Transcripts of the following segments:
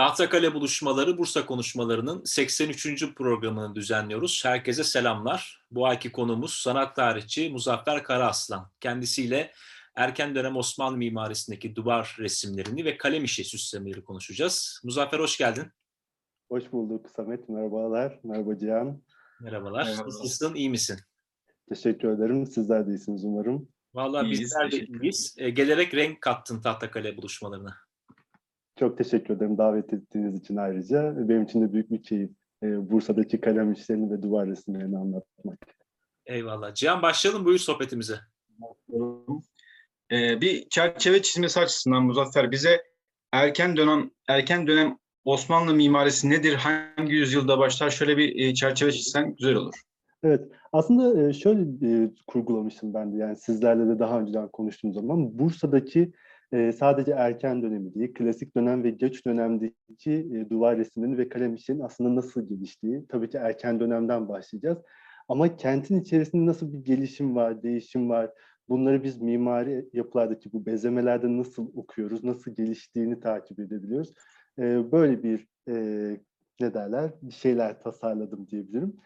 Tahtakale Buluşmaları Bursa Konuşmaları'nın 83. programını düzenliyoruz. Herkese selamlar. Bu ayki konumuz sanat tarihçi Muzaffer Karaaslan. Kendisiyle erken dönem Osmanlı mimarisindeki duvar resimlerini ve kalem işi süslemeleri konuşacağız. Muzaffer hoş geldin. Hoş bulduk Samet. Merhabalar. Merhaba Cihan. Merhabalar. Merhaba. Nasılsın? İyi misin? Teşekkür ederim. Sizler de iyisiniz umarım. Vallahi İyiyiz, bizler de iyiyiz. E, gelerek renk kattın Tahtakale Buluşmalarına. Çok teşekkür ederim davet ettiğiniz için ayrıca. Benim için de büyük bir keyif e, Bursa'daki kalem işlerini ve duvar resimlerini anlatmak. Eyvallah. Cihan başlayalım buyur sohbetimize. Ee, bir çerçeve çizmesi açısından Muzaffer bize erken dönem erken dönem Osmanlı mimarisi nedir? Hangi yüzyılda başlar? Şöyle bir e, çerçeve çizsen güzel olur. Evet, aslında e, şöyle e, kurgulamıştım ben de yani sizlerle de daha önceden konuştuğum zaman Bursa'daki e, sadece erken dönemi değil, klasik dönem ve geç dönemdeki e, duvar resimlerinin ve kalem işlerinin aslında nasıl geliştiği, tabii ki erken dönemden başlayacağız. Ama kentin içerisinde nasıl bir gelişim var, değişim var, bunları biz mimari yapılardaki bu bezemelerde nasıl okuyoruz, nasıl geliştiğini takip edebiliyoruz. E, böyle bir e, ne derler, bir şeyler tasarladım diyebilirim.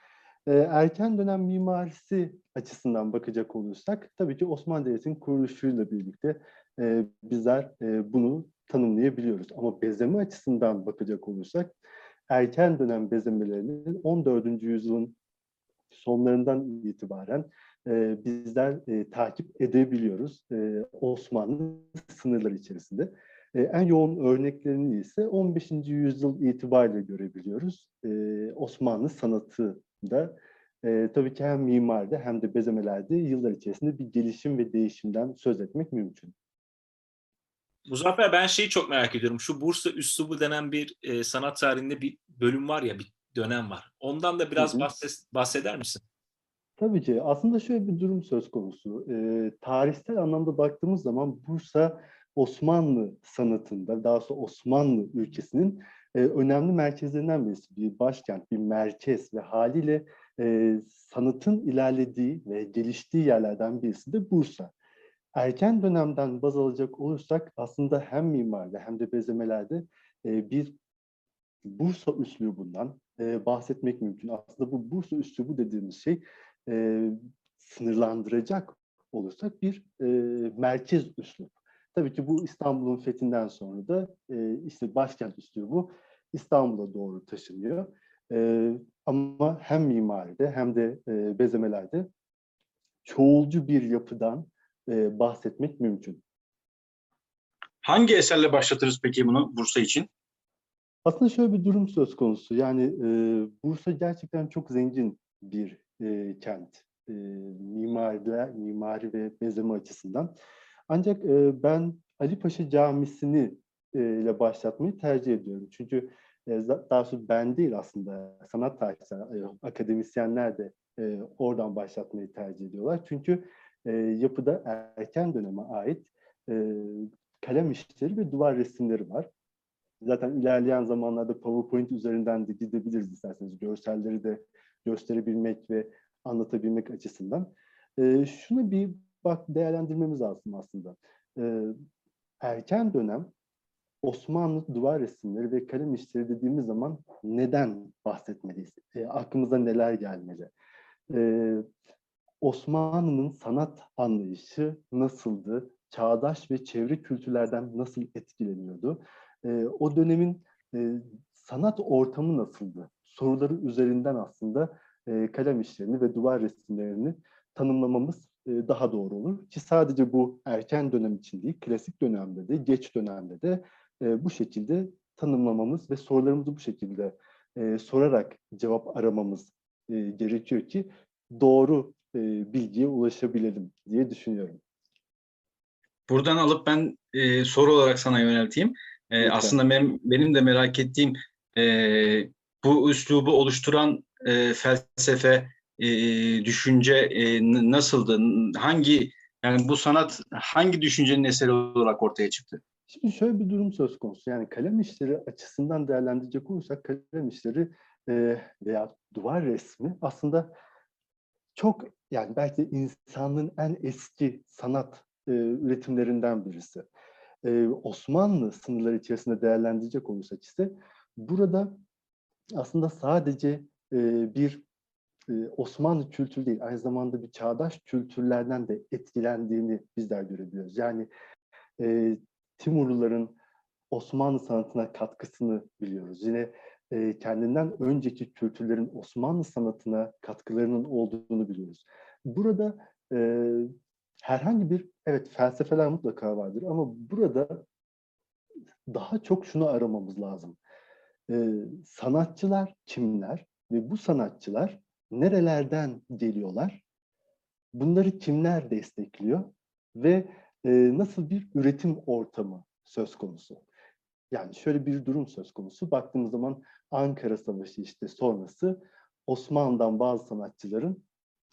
Ee, erken dönem mimarisi açısından bakacak olursak tabii ki Osmanlı Devleti'nin kuruluşuyla birlikte e, bizler e, bunu tanımlayabiliyoruz. Ama bezeme açısından bakacak olursak erken dönem bezemelerinin 14. yüzyılın sonlarından itibaren e, bizler e, takip edebiliyoruz e, Osmanlı sınırları içerisinde. E, en yoğun örneklerini ise 15. yüzyıl itibariyle görebiliyoruz. E, Osmanlı sanatı da e, tabii ki hem mimaride hem de bezemelerde yıllar içerisinde bir gelişim ve değişimden söz etmek mümkün. Muzaffer ben şeyi çok merak ediyorum. Şu Bursa Üslubu denen bir e, sanat tarihinde bir bölüm var ya, bir dönem var. Ondan da biraz bahses- bahseder misin? Tabii ki aslında şöyle bir durum söz konusu. E, tarihsel anlamda baktığımız zaman Bursa Osmanlı sanatında, daha sonra Osmanlı ülkesinin e, önemli merkezlerinden birisi. Bir başkent, bir merkez ve haliyle e, sanatın ilerlediği ve geliştiği yerlerden birisi de Bursa. Erken dönemden baz alacak olursak aslında hem mimaride hem de bezemelerde e, bir Bursa üslubundan e, bahsetmek mümkün. Aslında bu Bursa üslubu dediğimiz şey e, sınırlandıracak olursak bir e, merkez üslup. Tabii ki bu İstanbul'un fethinden sonra da e, işte başkent üslubu İstanbul'a doğru taşınıyor. E, ama hem mimaride hem de e, bezemelerde çoğulcu bir yapıdan e, bahsetmek mümkün. Hangi eserle başlatırız peki bunu Bursa için? Aslında şöyle bir durum söz konusu. Yani e, Bursa gerçekten çok zengin bir e, kent. E, mimariler, mimari ve bezeme açısından. Ancak e, ben Ali Paşa Camisi'ni e, ile başlatmayı tercih ediyorum. Çünkü e, daha doğrusu ben değil aslında sanat tarihçiler, e, akademisyenler de e, oradan başlatmayı tercih ediyorlar. Çünkü e, yapıda erken döneme ait e, kalem işleri ve duvar resimleri var. Zaten ilerleyen zamanlarda PowerPoint üzerinden de gidebiliriz isterseniz görselleri de gösterebilmek ve anlatabilmek açısından. Ee, şunu bir bak değerlendirmemiz lazım aslında. Ee, erken dönem Osmanlı duvar resimleri ve kalem işleri dediğimiz zaman neden bahsetmeliyiz? Ee, aklımıza neler gelmeli? Ee, Osmanlı'nın sanat anlayışı nasıldı? Çağdaş ve çevre kültürlerden nasıl etkileniyordu? Ee, o dönemin e, sanat ortamı nasıldı? Soruları üzerinden aslında e, kalem işlerini ve duvar resimlerini tanımlamamız e, daha doğru olur. Ki sadece bu erken dönem için değil, klasik dönemde de, geç dönemde de e, bu şekilde tanımlamamız ve sorularımızı bu şekilde e, sorarak cevap aramamız e, gerekiyor ki doğru e, bilgiye ulaşabilelim diye düşünüyorum. Buradan alıp ben e, soru olarak sana yönelteyim. E, Lütfen. aslında benim, benim de merak ettiğim e, bu üslubu oluşturan e, felsefe, e, düşünce e, nasıldı? Hangi yani bu sanat hangi düşüncenin eseri olarak ortaya çıktı? Şimdi şöyle bir durum söz konusu. Yani kalem işleri açısından değerlendirecek olursak kalem işleri e, veya duvar resmi aslında çok yani belki insanlığın en eski sanat e, üretimlerinden birisi. e, Osmanlı sınırları içerisinde değerlendirecek olursak ise burada aslında sadece e, bir e, Osmanlı kültürü değil, aynı zamanda bir çağdaş kültürlerden de etkilendiğini bizler görebiliyoruz. Yani e, Timurluların Osmanlı sanatına katkısını biliyoruz. Yine e, kendinden önceki kültürlerin Osmanlı sanatına katkılarının olduğunu biliyoruz. Burada e, herhangi bir, evet felsefeler mutlaka vardır ama burada daha çok şunu aramamız lazım. E, sanatçılar kimler ve bu sanatçılar nerelerden geliyorlar? Bunları kimler destekliyor ve e, nasıl bir üretim ortamı söz konusu? Yani şöyle bir durum söz konusu. Baktığımız zaman Ankara Savaşı işte sonrası Osmanlı'dan bazı sanatçıların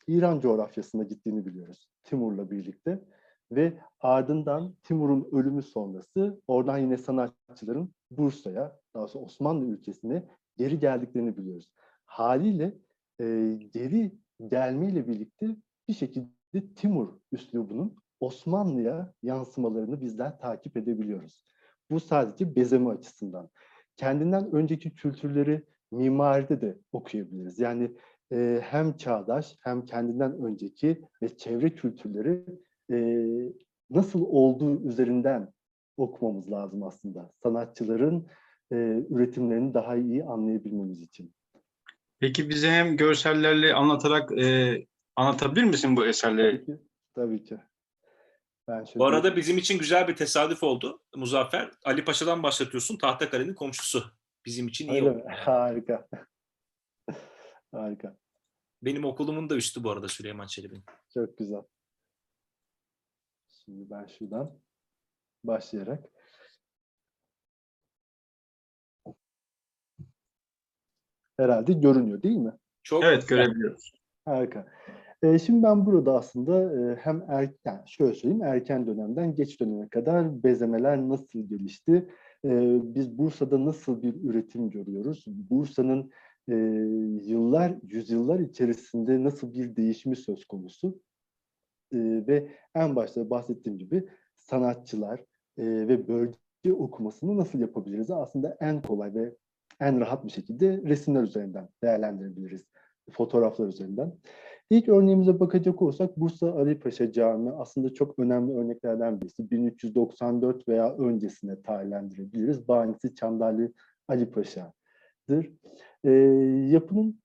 İran coğrafyasına gittiğini biliyoruz. Timur'la birlikte ve ardından Timur'un ölümü sonrası oradan yine sanatçıların Bursa'ya, daha sonra Osmanlı ülkesine geri geldiklerini biliyoruz. Haliyle e, geri gelmeyle birlikte bir şekilde Timur üslubunun Osmanlı'ya yansımalarını bizler takip edebiliyoruz. Bu sadece bezeme açısından. Kendinden önceki kültürleri mimaride de okuyabiliriz. Yani e, hem çağdaş hem kendinden önceki ve çevre kültürleri e, nasıl olduğu üzerinden okumamız lazım aslında. Sanatçıların e, üretimlerini daha iyi anlayabilmemiz için. Peki bize hem görsellerle anlatarak e, anlatabilir misin bu eserleri? Tabii ki. Tabii ki. Ben şöyle Bu arada bizim için güzel bir tesadüf oldu Muzaffer. Ali Paşa'dan başlatıyorsun. Tahtakale'nin komşusu. Bizim için iyi Öyle oldu. mi? Harika. Harika. Benim okulumun da üstü bu arada Süleyman Çelebi'nin. Çok güzel. Şimdi ben şuradan başlayarak herhalde görünüyor değil mi? Çok Evet görebiliyoruz. Harika. Ee, şimdi ben burada aslında e, hem erken, şöyle söyleyeyim, erken dönemden geç döneme kadar bezemeler nasıl gelişti? Ee, biz Bursa'da nasıl bir üretim görüyoruz? Bursa'nın e, yıllar, yüzyıllar içerisinde nasıl bir değişimi söz konusu? Ee, ve en başta bahsettiğim gibi sanatçılar e, ve bölge okumasını nasıl yapabiliriz? Aslında en kolay ve en rahat bir şekilde resimler üzerinden değerlendirebiliriz. Fotoğraflar üzerinden. İlk örneğimize bakacak olursak Bursa Ali Paşa Camii aslında çok önemli örneklerden birisi. 1394 veya öncesine tarihlendirebiliriz. Banisi Çamdarlı Ali Paşa'dır. Ee, yapının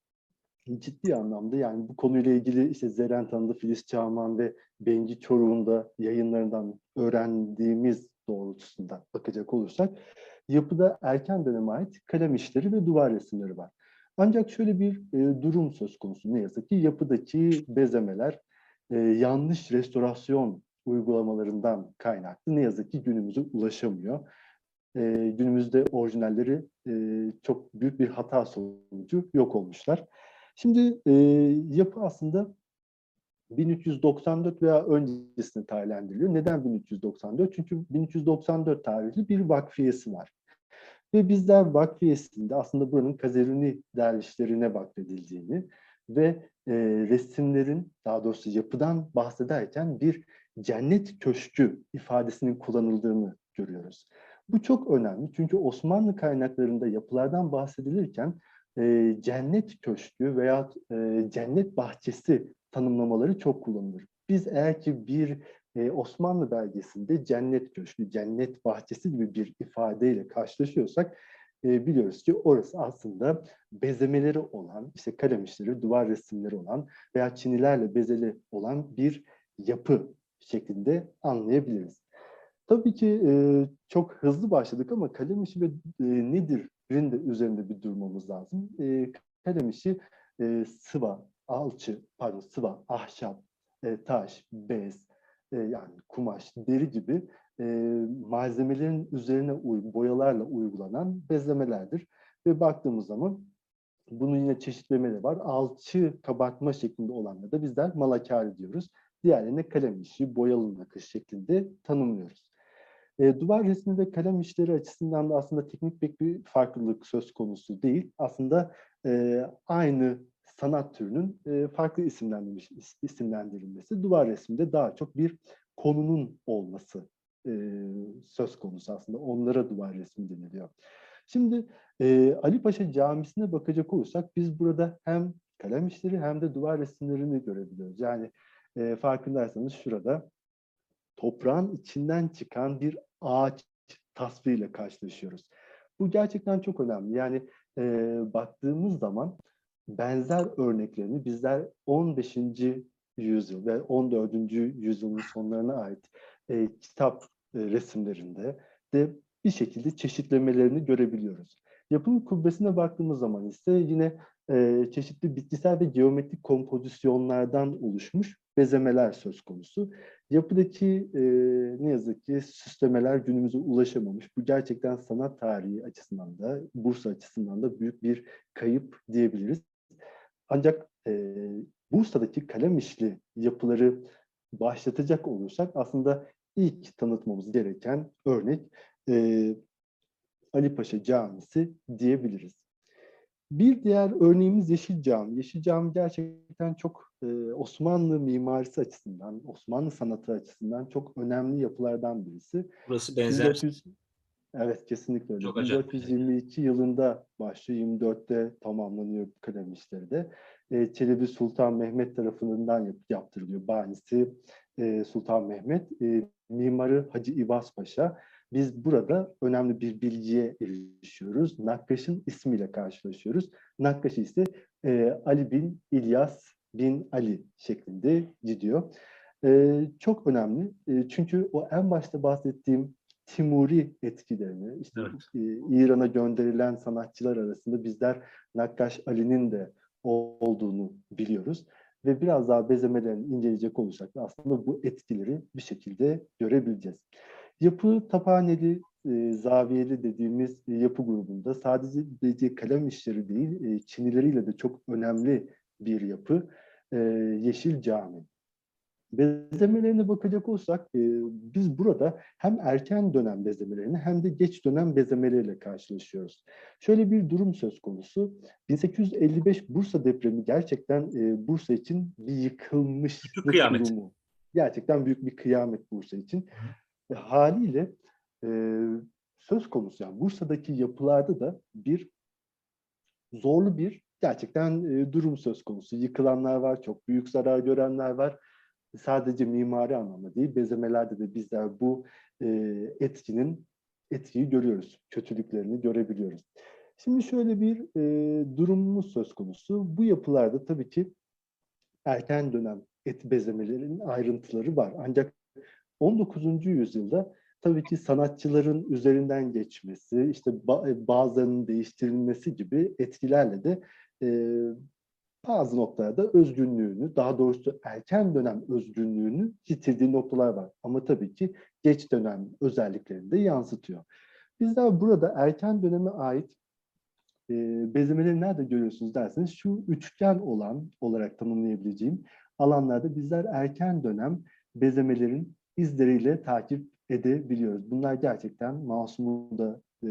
ciddi anlamda yani bu konuyla ilgili işte Zeren Tanılı, Filiz Çağman ve Bengi Çoruh'un da yayınlarından öğrendiğimiz doğrultusunda bakacak olursak yapıda erken döneme ait kalem işleri ve duvar resimleri var. Ancak şöyle bir e, durum söz konusu ne yazık ki yapıdaki bezemeler e, yanlış restorasyon uygulamalarından kaynaklı ne yazık ki günümüze ulaşamıyor. E, günümüzde orijinalleri e, çok büyük bir hata sonucu yok olmuşlar. Şimdi e, yapı aslında 1394 veya öncesine tarihlendiriliyor. Neden 1394? Çünkü 1394 tarihli bir vakfiyesi var. Ve bizler vakfiyesinde aslında buranın Kazeruni dervişlerine vakfedildiğini ve e, resimlerin daha doğrusu yapıdan bahsederken bir cennet köşkü ifadesinin kullanıldığını görüyoruz. Bu çok önemli çünkü Osmanlı kaynaklarında yapılardan bahsedilirken e, cennet köşkü veya e, cennet bahçesi tanımlamaları çok kullanılır. Biz eğer ki bir e, Osmanlı belgesinde cennet köşkü, cennet bahçesi gibi bir ifadeyle karşılaşıyorsak e, biliyoruz ki orası aslında bezemeleri olan, işte kalem işleri, duvar resimleri olan veya çinilerle bezeli olan bir yapı şeklinde anlayabiliriz. Tabii ki e, çok hızlı başladık ama kalem işi ve e, nedir de üzerinde bir durmamız lazım. Kalem işi e, sıva, alçı, pardon sıva, ahşap, taş, bez, e, yani kumaş, deri gibi e, malzemelerin üzerine boyalarla uygulanan bezlemelerdir. Ve baktığımız zaman bunun yine çeşitlemeleri var. Alçı kabartma şeklinde olanları da bizler malakari diyoruz. Diğerlerine kalem işi, boyalı nakış şeklinde tanımlıyoruz. E, duvar resmi ve kalem işleri açısından da aslında teknik pek bir farklılık söz konusu değil. Aslında e, aynı sanat türünün e, farklı isimlendirilmiş, isimlendirilmesi. Duvar resminde daha çok bir konunun olması e, söz konusu aslında. Onlara duvar resmi deniliyor. Şimdi e, Ali Paşa Camisi'ne bakacak olursak biz burada hem kalem işleri hem de duvar resimlerini görebiliyoruz. Yani farkındaysanız şurada toprağın içinden çıkan bir ağaç tasviriyle karşılaşıyoruz. Bu gerçekten çok önemli. Yani e, baktığımız zaman benzer örneklerini bizler 15. yüzyıl ve 14. yüzyılın sonlarına ait e, kitap e, resimlerinde de bir şekilde çeşitlemelerini görebiliyoruz. Yapının kubbesine baktığımız zaman ise yine e, çeşitli bitkisel ve geometrik kompozisyonlardan oluşmuş bezemeler söz konusu. Yapıdaki e, ne yazık ki süslemeler günümüze ulaşamamış. Bu gerçekten sanat tarihi açısından da, Bursa açısından da büyük bir kayıp diyebiliriz. Ancak e, Bursa'daki kalem işli yapıları başlatacak olursak aslında ilk tanıtmamız gereken örnek e, Ali Paşa Camisi diyebiliriz. Bir diğer örneğimiz Yeşil Cami. Yeşil Cami gerçekten çok e, Osmanlı mimarisi açısından, Osmanlı sanatı açısından çok önemli yapılardan birisi. Burası benzer. 1400 Evet kesinlikle öyle. Çok acayip. 1422 yılında başlıyor, 24'te tamamlanıyor kalem işleri de. E, Çelebi Sultan Mehmet tarafından yap- yaptırılıyor. Banisi e, Sultan Mehmet, e, mimarı Hacı İvaz Paşa. Biz burada önemli bir bilgiye erişiyoruz. Nakkaş'ın ismiyle karşılaşıyoruz. Nakkaş ise e, Ali bin İlyas bin Ali şeklinde gidiyor. E, çok önemli. E, çünkü o en başta bahsettiğim Timuri etkilerini, işte Evet. e, İran'a gönderilen sanatçılar arasında bizler Nakkaş Ali'nin de olduğunu biliyoruz. Ve biraz daha bezemelerini inceleyecek olursak da aslında bu etkileri bir şekilde görebileceğiz. Yapı taphaneli, e, zaviyeli dediğimiz yapı grubunda sadece kalem işleri değil, e, çinileriyle de çok önemli bir yapı. E, Yeşil Cami. Bezemelerine bakacak olursak e, biz burada hem erken dönem bezemelerini hem de geç dönem bezemeleriyle karşılaşıyoruz. Şöyle bir durum söz konusu. 1855 Bursa depremi gerçekten e, Bursa için bir kıyamet. durumu. Gerçekten büyük bir kıyamet Bursa için. E, haliyle e, söz konusu yani Bursa'daki yapılarda da bir zorlu bir gerçekten e, durum söz konusu. Yıkılanlar var, çok büyük zarar görenler var. Sadece mimari anlamda değil, bezemelerde de bizler bu e, etkinin etkiyi görüyoruz, kötülüklerini görebiliyoruz. Şimdi şöyle bir e, durumumuz söz konusu. Bu yapılarda tabii ki erken dönem et bezemelerinin ayrıntıları var. Ancak 19. yüzyılda tabii ki sanatçıların üzerinden geçmesi, işte e, bazılarının değiştirilmesi gibi etkilerle de e, bazı noktalarda özgünlüğünü, daha doğrusu erken dönem özgünlüğünü yitirdiği noktalar var. Ama tabii ki geç dönem özelliklerini de yansıtıyor. Bizler burada erken döneme ait e, bezemeleri nerede görüyorsunuz derseniz şu üçgen olan olarak tanımlayabileceğim alanlarda bizler erken dönem bezemelerin izleriyle takip edebiliyoruz. Bunlar gerçekten masumu da e,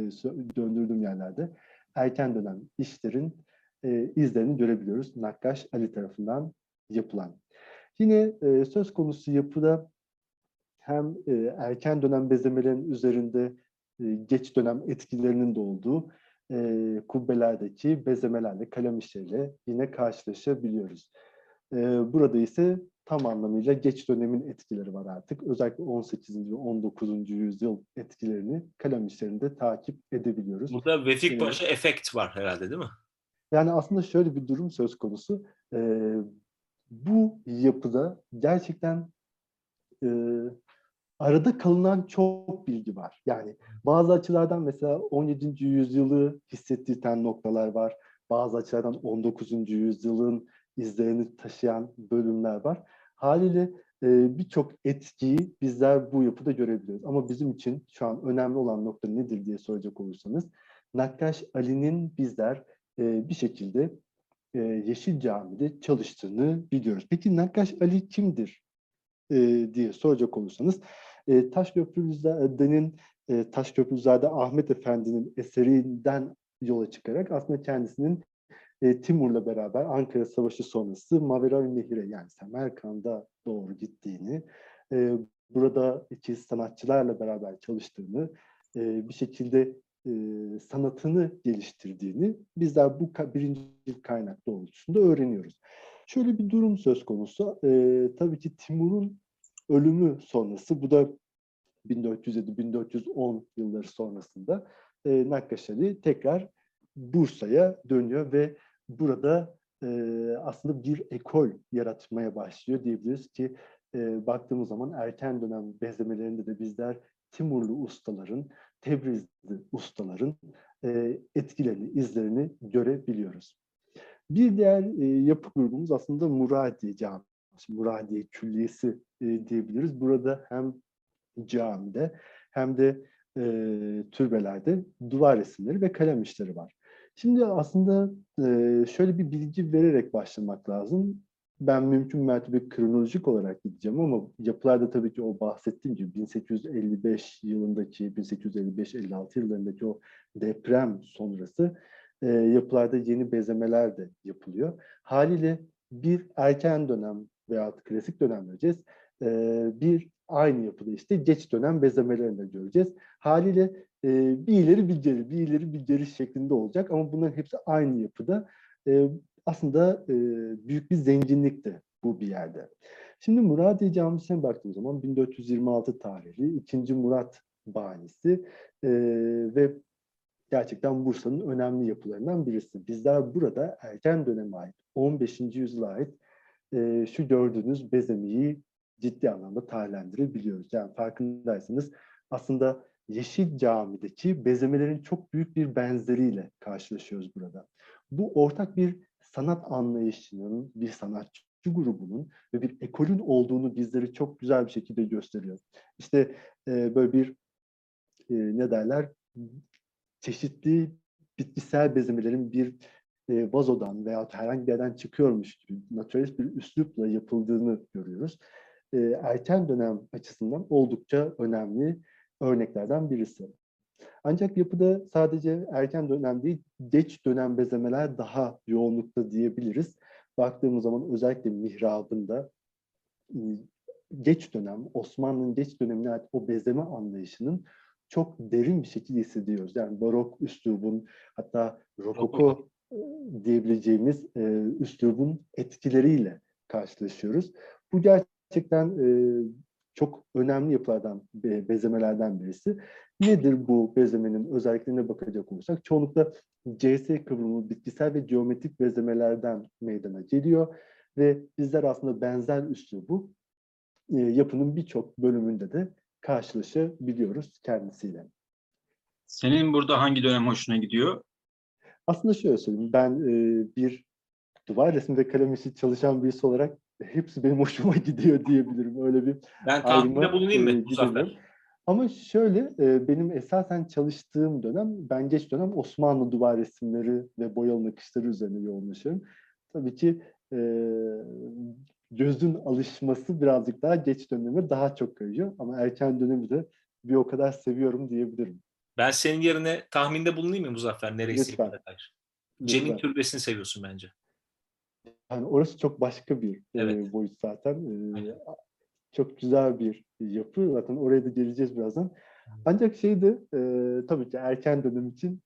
döndürdüğüm yerlerde erken dönem işlerin e, izlerini görebiliyoruz. Nakkaş Ali tarafından yapılan. Yine e, söz konusu yapıda hem e, erken dönem bezemelerin üzerinde e, geç dönem etkilerinin de olduğu e, kubbelerdeki bezemelerle, kalem işleriyle yine karşılaşabiliyoruz. E, burada ise tam anlamıyla geç dönemin etkileri var artık. Özellikle 18. ve 19. yüzyıl etkilerini kalem işlerinde takip edebiliyoruz. Burada Vefik. Paşa efekt var herhalde değil mi? Yani aslında şöyle bir durum söz konusu. Ee, bu yapıda gerçekten e, arada kalınan çok bilgi var. Yani bazı açılardan mesela 17. yüzyılı hissettirten noktalar var. Bazı açılardan 19. yüzyılın izlerini taşıyan bölümler var. Haliyle e, birçok etkiyi bizler bu yapıda görebiliyoruz. Ama bizim için şu an önemli olan nokta nedir diye soracak olursanız, Nakkaş Ali'nin bizler e, bir şekilde e, Yeşil Cami'de çalıştığını biliyoruz. Peki Nakkaş Ali kimdir e, diye soracak olursanız e, Taşköprülüzade'nin e, Taşköprülüzade Ahmet Efendi'nin eserinden yola çıkarak aslında kendisinin e, Timur'la beraber Ankara Savaşı sonrası Mavera Nehir'e yani Semerkand'a doğru gittiğini, e, buradaki sanatçılarla beraber çalıştığını, e, bir şekilde e, sanatını geliştirdiğini bizler bu birinci kaynak doğrultusunda öğreniyoruz. Şöyle bir durum söz konusu. E, tabii ki Timur'un ölümü sonrası, bu da 1407-1410 yılları sonrasında e, Nakkaşali tekrar Bursa'ya dönüyor ve burada e, aslında bir ekol yaratmaya başlıyor diyebiliriz ki e, baktığımız zaman erken dönem bezemelerinde de bizler Timurlu ustaların, Tebrizli ustaların e, etkilerini, izlerini görebiliyoruz. Bir diğer e, yapı grubumuz aslında Muradiye Camisi, Muradiye Külliyesi e, diyebiliriz. Burada hem camide hem de e, türbelerde duvar resimleri ve kalem işleri var. Şimdi aslında e, şöyle bir bilgi vererek başlamak lazım. Ben mümkün mertebe kronolojik olarak gideceğim ama yapılarda tabii ki o bahsettiğim gibi 1855 yılındaki, 1855-56 yıllarındaki o deprem sonrası e, yapılarda yeni bezemeler de yapılıyor. Haliyle bir erken dönem veya klasik dönem diyeceğiz. E, bir aynı yapıda işte geç dönem bezemelerini de göreceğiz. Haliyle e, bir ileri bir geri, bir ileri bir geri şeklinde olacak ama bunların hepsi aynı yapıda. E, aslında e, büyük bir zenginlik de bu bir yerde. Şimdi Muradiye Camisi'ne baktığımız zaman 1426 tarihli 2. Murat banisi e, ve gerçekten Bursa'nın önemli yapılarından birisi. Bizler burada erken döneme ait, 15. yüzyıla ait e, şu gördüğünüz bezemeyi ciddi anlamda tarihlendirebiliyoruz. Yani farkındaysanız aslında Yeşil Cami'deki bezemelerin çok büyük bir benzeriyle karşılaşıyoruz burada. Bu ortak bir sanat anlayışının, bir sanatçı grubunun ve bir ekolün olduğunu bizleri çok güzel bir şekilde gösteriyor. İşte e, böyle bir e, ne derler çeşitli bitkisel bezemelerin bir e, vazodan veya herhangi bir yerden çıkıyormuş gibi naturalist bir üslupla yapıldığını görüyoruz. E, erken dönem açısından oldukça önemli örneklerden birisi. Ancak yapıda sadece erken dönem değil, geç dönem bezemeler daha yoğunlukta diyebiliriz. Baktığımız zaman özellikle mihrabında geç dönem, Osmanlı'nın geç dönemine ait o bezeme anlayışının çok derin bir şekilde hissediyoruz. Yani barok üslubun hatta rokoko diyebileceğimiz e, üslubun etkileriyle karşılaşıyoruz. Bu gerçekten e, çok önemli yapılardan, be, bezemelerden birisi. Nedir bu bezemenin özelliklerine bakacak olursak? Çoğunlukla CS kıvrımı bitkisel ve geometrik bezemelerden meydana geliyor ve bizler aslında benzer üslubu e, yapının birçok bölümünde de karşılaşabiliyoruz kendisiyle. Senin burada hangi dönem hoşuna gidiyor? Aslında şöyle söyleyeyim, ben e, bir duvar resmi ve kalem işi çalışan birisi olarak hepsi benim hoşuma gidiyor diyebilirim. Öyle bir Ben tahminde bulunayım e, mı gidelim. Muzaffer? Ama şöyle e, benim esasen çalıştığım dönem, ben geç dönem Osmanlı duvar resimleri ve boyalı nakışları üzerine yoğunlaşıyorum. Tabii ki e, gözün alışması birazcık daha geç döneme daha çok kayıyor. Ama erken dönemi de bir o kadar seviyorum diyebilirim. Ben senin yerine tahminde bulunayım mı Muzaffer? Neresi Lütfen. Cem'in türbesini seviyorsun bence. Yani orası çok başka bir e, Evet. boyut zaten. E, Aynen. çok güzel bir yapı. Zaten oraya da geleceğiz birazdan. Ancak şeyde e, tabii ki erken dönem için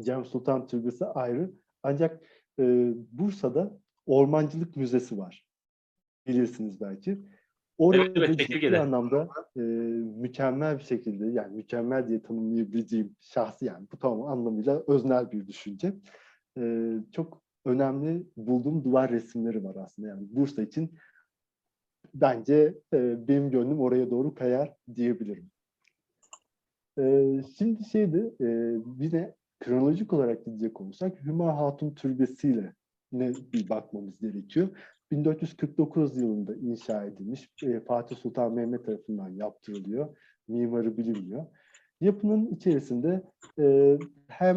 Cem Sultan Türbesi ayrı. Ancak e, Bursa'da Ormancılık Müzesi var. Bilirsiniz belki. Orada Evet, evet, ciddi Çekirge'de. anlamda e, mükemmel bir şekilde yani mükemmel diye tanımlayabileceğim şahsi yani bu tam anlamıyla öznel bir düşünce. E, çok önemli bulduğum duvar resimleri var aslında. Yani Bursa için bence e, benim gönlüm oraya doğru kayar diyebilirim. E, şimdi şeydi e, yine kronolojik olarak gidecek olursak Hüma Hatun Türbesi'yle ne bir bakmamız gerekiyor. 1449 yılında inşa edilmiş e, Fatih Sultan Mehmet tarafından yaptırılıyor. Mimarı bilinmiyor. Yapının içerisinde e, hem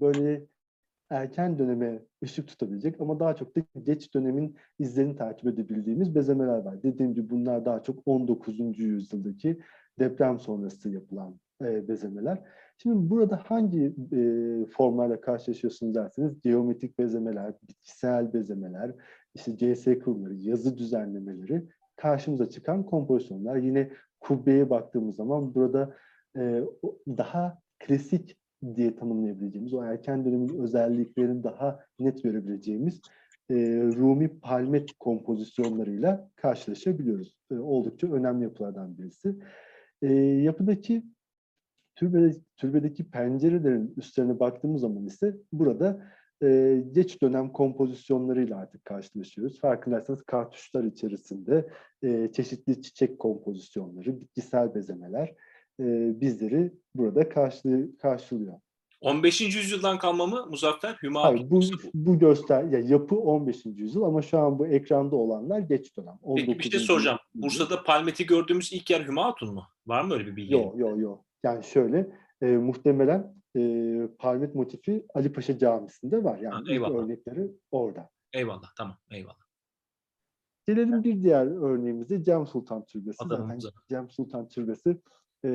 böyle erken döneme ışık tutabilecek ama daha çok da geç dönemin izlerini takip edebildiğimiz bezemeler var. Dediğim gibi bunlar daha çok 19. yüzyıldaki deprem sonrası yapılan e, bezemeler. Şimdi burada hangi e, formlarla karşılaşıyorsunuz derseniz geometrik bezemeler, bitkisel bezemeler, işte CS kurumları, yazı düzenlemeleri karşımıza çıkan kompozisyonlar. Yine kubbeye baktığımız zaman burada e, daha klasik diye tanımlayabileceğimiz, o erken dönemin özelliklerini daha net görebileceğimiz e, Rumi palmet kompozisyonlarıyla karşılaşabiliyoruz. E, oldukça önemli yapılardan birisi. E, yapıdaki türbe, türbedeki pencerelerin üstlerine baktığımız zaman ise burada e, geç dönem kompozisyonlarıyla artık karşılaşıyoruz. Farkındaysanız kartuşlar içerisinde e, çeşitli çiçek kompozisyonları, bitkisel bezemeler e, bizleri burada karşılı, karşılıyor. 15. yüzyıldan kalma mı Muzaffer? Hüma Hayır, bu, bu göster ya yapı 15. yüzyıl ama şu an bu ekranda olanlar geç dönem. Peki bir şey 19. soracağım. yüzyıl. Bursa'da Palmet'i gördüğümüz ilk yer Hüma Hatun mu? Var mı öyle bir bilgi? Yok yok yok. Yani şöyle e, muhtemelen e, parmet motifi Ali Paşa Camisi'nde var. Yani Ha, eyvallah. örnekleri orada. Eyvallah tamam eyvallah. Gelelim bir diğer örneğimize Cem Sultan Türbesi. Zaten Adamımıza. Cem Sultan Türbesi e,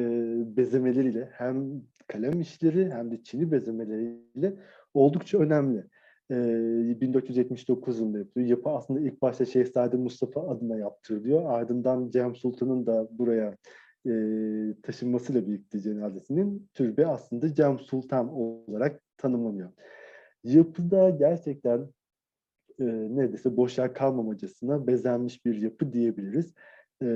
bezemeleriyle hem kalem işleri hem de çini bezemeleriyle oldukça önemli. E, 1479 yılında yapılıyor. Yapı aslında ilk başta Şehzade Mustafa adına yaptırılıyor. Ardından Cem Sultan'ın da buraya e, taşınmasıyla birlikte cenazesinin türbe aslında Cem Sultan olarak tanımlanıyor. Yapıda gerçekten e, neredeyse boşa kalmamacasına bezenmiş bir yapı diyebiliriz. E,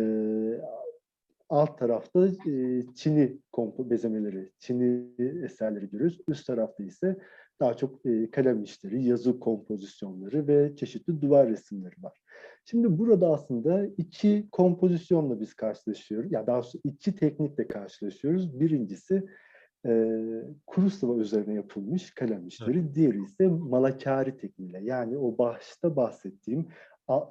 alt tarafta e, Çin'i kompo bezemeleri, Çin'i eserleri görüyoruz. Üst tarafta ise daha çok e, kalem işleri, yazı kompozisyonları ve çeşitli duvar resimleri var. Şimdi burada aslında iki kompozisyonla biz karşılaşıyoruz. Ya daha doğrusu iki teknikle karşılaşıyoruz. Birincisi e, kuru sıva üzerine yapılmış kalem işleri. Diğeri ise malakari tekniğiyle. Yani o başta bahsettiğim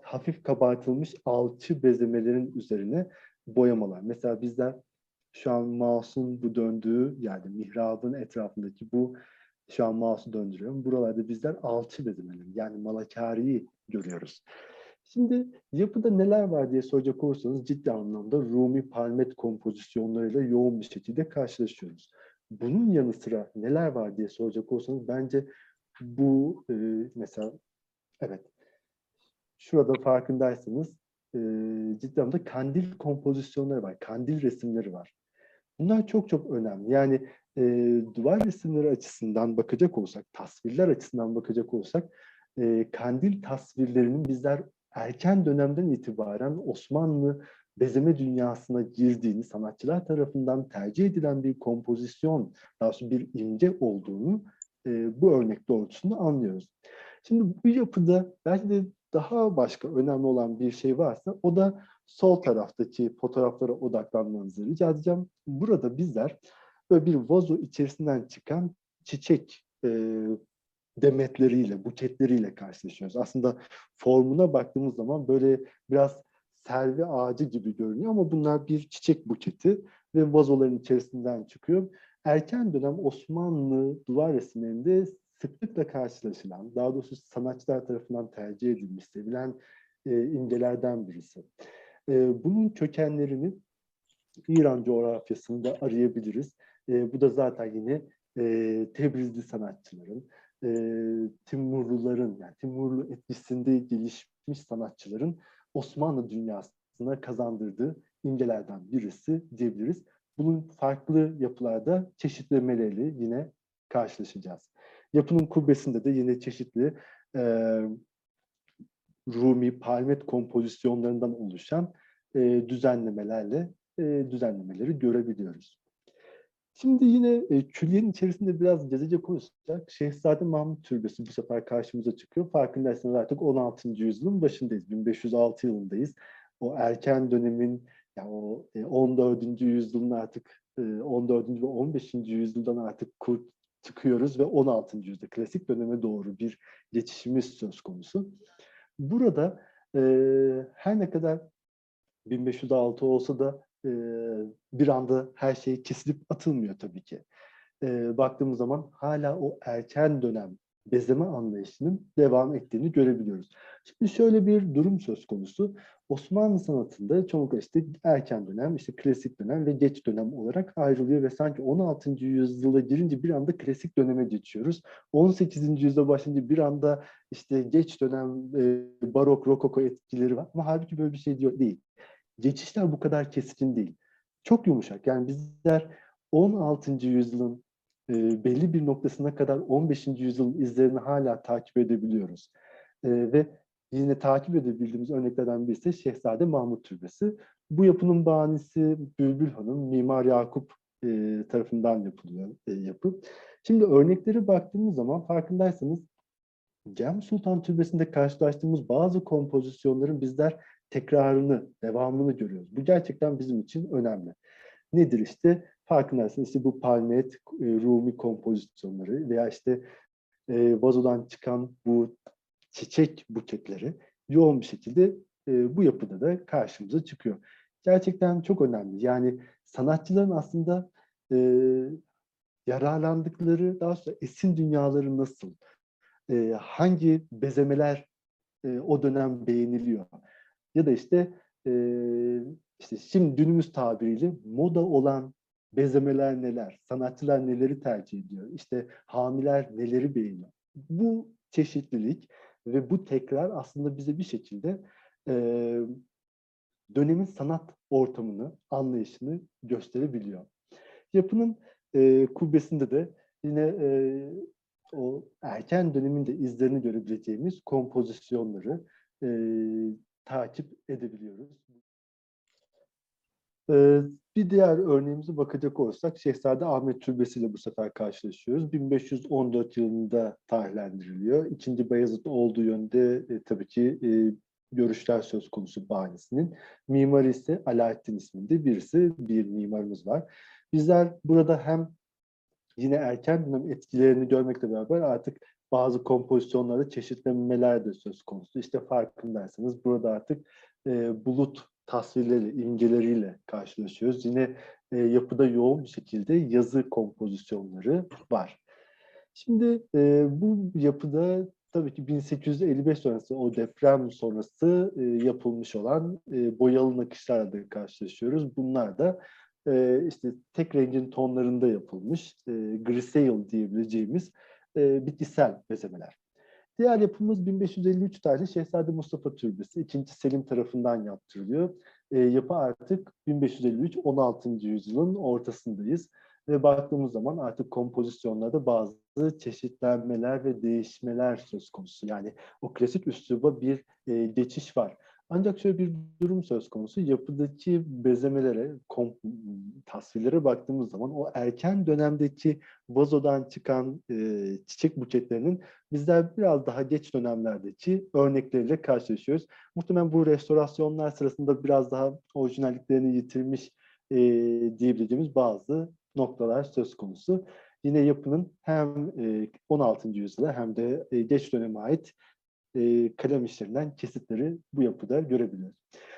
hafif kabartılmış alçı bezemelerin üzerine boyamalar. Mesela bizler şu an mouse'un bu döndüğü yani mihrabın etrafındaki bu şu an mouse'u döndürüyorum. Buralarda bizler alçı bezemeleri yani malakariyi görüyoruz. Şimdi yapıda neler var diye soracak olursanız ciddi anlamda Rumi palmet kompozisyonlarıyla yoğun bir şekilde karşılaşıyoruz. Bunun yanı sıra neler var diye soracak olursanız bence bu e, mesela evet şurada farkındaysanız e, ciddi anlamda kandil kompozisyonları var, kandil resimleri var. Bunlar çok çok önemli. Yani e, duvar resimleri açısından bakacak olsak, tasvirler açısından bakacak olsak, e, kandil tasvirlerinin bizler erken dönemden itibaren Osmanlı bezeme dünyasına girdiğini, sanatçılar tarafından tercih edilen bir kompozisyon, daha doğrusu bir imge olduğunu e, bu örnek doğrultusunda anlıyoruz. Şimdi bu yapıda belki de daha başka önemli olan bir şey varsa o da sol taraftaki fotoğraflara odaklanmanızı rica edeceğim. Burada bizler böyle bir vazo içerisinden çıkan çiçek e, demetleriyle, buketleriyle karşılaşıyoruz. Aslında formuna baktığımız zaman böyle biraz selvi ağacı gibi görünüyor ama bunlar bir çiçek buketi ve vazoların içerisinden çıkıyor. Erken dönem Osmanlı duvar resimlerinde sıklıkla karşılaşılan, daha doğrusu sanatçılar tarafından tercih edilmiş, sevilen e, imgelerden birisi. E, bunun kökenlerini İran coğrafyasında arayabiliriz. E, bu da zaten yine e, Tebrizli sanatçıların, e, Timurluların, yani Timurlu etkisinde gelişmiş sanatçıların Osmanlı dünyasına kazandırdığı imgelerden birisi diyebiliriz. Bunun farklı yapılarda çeşitlemeleri yine karşılaşacağız. Yapının kubbesinde de yine çeşitli e, Rumi palmet kompozisyonlarından oluşan e, düzenlemelerle e, düzenlemeleri görebiliyoruz. Şimdi yine e, külliyenin içerisinde biraz gezecek olursak Şehzade Mahmut Türbesi bu sefer karşımıza çıkıyor. Farkındaysanız artık 16. yüzyılın başındayız. 1506 yılındayız. O erken dönemin yani o e, 14. yüzyılın artık e, 14. ve 15. yüzyıldan artık kurt çıkıyoruz ve 16. yüzyılda klasik döneme doğru bir geçişimiz söz konusu. Burada e, her ne kadar 1506 olsa da e, bir anda her şey kesilip atılmıyor tabii ki. E, baktığımız zaman hala o erken dönem bezeme anlayışının devam ettiğini görebiliyoruz. Şimdi şöyle bir durum söz konusu. Osmanlı sanatında çoğunlukla işte erken dönem, işte klasik dönem ve geç dönem olarak ayrılıyor ve sanki 16. yüzyıla girince bir anda klasik döneme geçiyoruz. 18. yüzyılda başlayınca bir anda işte geç dönem e, barok, rokoko etkileri var ama halbuki böyle bir şey diyor değil. Geçişler bu kadar keskin değil. Çok yumuşak. Yani bizler 16. yüzyılın e, belli bir noktasına kadar 15. yüzyılın izlerini hala takip edebiliyoruz. E, ve yine takip edebildiğimiz örneklerden birisi Şehzade Mahmut Türbesi. Bu yapının banisi Bülbül Hanım, Mimar Yakup e, tarafından yapılıyor e, yapı. Şimdi örnekleri baktığımız zaman farkındaysanız Cem Sultan Türbesi'nde karşılaştığımız bazı kompozisyonların bizler tekrarını, devamını görüyoruz. Bu gerçekten bizim için önemli. Nedir işte? Farkındaysanız işte bu Palmet, e, Rumi kompozisyonları veya işte e, vazodan çıkan bu çiçek buketleri yoğun bir şekilde e, bu yapıda da karşımıza çıkıyor. Gerçekten çok önemli. Yani sanatçıların aslında e, yararlandıkları, daha sonra esin dünyaları nasıl, e, hangi bezemeler e, o dönem beğeniliyor ya da işte e, işte şimdi günümüz tabiriyle moda olan bezemeler neler, sanatçılar neleri tercih ediyor, işte hamiler neleri beğeniyor. Bu çeşitlilik ve bu tekrar aslında bize bir şekilde e, dönemin sanat ortamını, anlayışını gösterebiliyor. Yapının e, kubbesinde de yine e, o erken döneminde izlerini görebileceğimiz kompozisyonları e, takip edebiliyoruz. E, bir diğer örneğimize bakacak olursak Şehzade Ahmet Türbesi ile bu sefer karşılaşıyoruz. 1514 yılında tarihlendiriliyor. İkinci Bayezid olduğu yönde e, tabii ki e, görüşler söz konusu bahanesinin. Mimarı ise Alaaddin isminde birisi, bir mimarımız var. Bizler burada hem yine erken dönem etkilerini görmekle beraber artık bazı kompozisyonlarda çeşitlenmeler de söz konusu. İşte farkındaysanız burada artık e, bulut tasvirleri, imgeleriyle karşılaşıyoruz. Yine e, yapıda yoğun bir şekilde yazı kompozisyonları var. Şimdi e, bu yapıda tabii ki 1855 sonrası o deprem sonrası e, yapılmış olan e, boyalı nakışlarla da karşılaşıyoruz. Bunlar da e, işte tek rengin tonlarında yapılmış e, grisaille diyebileceğimiz e, bitkisel bezemeler. Diğer yapımız 1553 tarihli Şehzade Mustafa Türbesi. 2. Selim tarafından yaptırılıyor. E, yapı artık 1553 16. yüzyılın ortasındayız. Ve baktığımız zaman artık kompozisyonlarda bazı çeşitlenmeler ve değişmeler söz konusu. Yani o klasik üsluba bir e, geçiş var. Ancak şöyle bir durum söz konusu. Yapıdaki bezemelere, tasvirlere baktığımız zaman o erken dönemdeki vazodan çıkan e, çiçek buketlerinin bizler biraz daha geç dönemlerdeki örnekleriyle karşılaşıyoruz. Muhtemelen bu restorasyonlar sırasında biraz daha orijinalliklerini yitirmiş e, diyebileceğimiz bazı noktalar söz konusu. Yine yapının hem e, 16. yüzyıla hem de e, geç döneme ait e, kalem işlerinden kesitleri bu yapıda görebiliyoruz.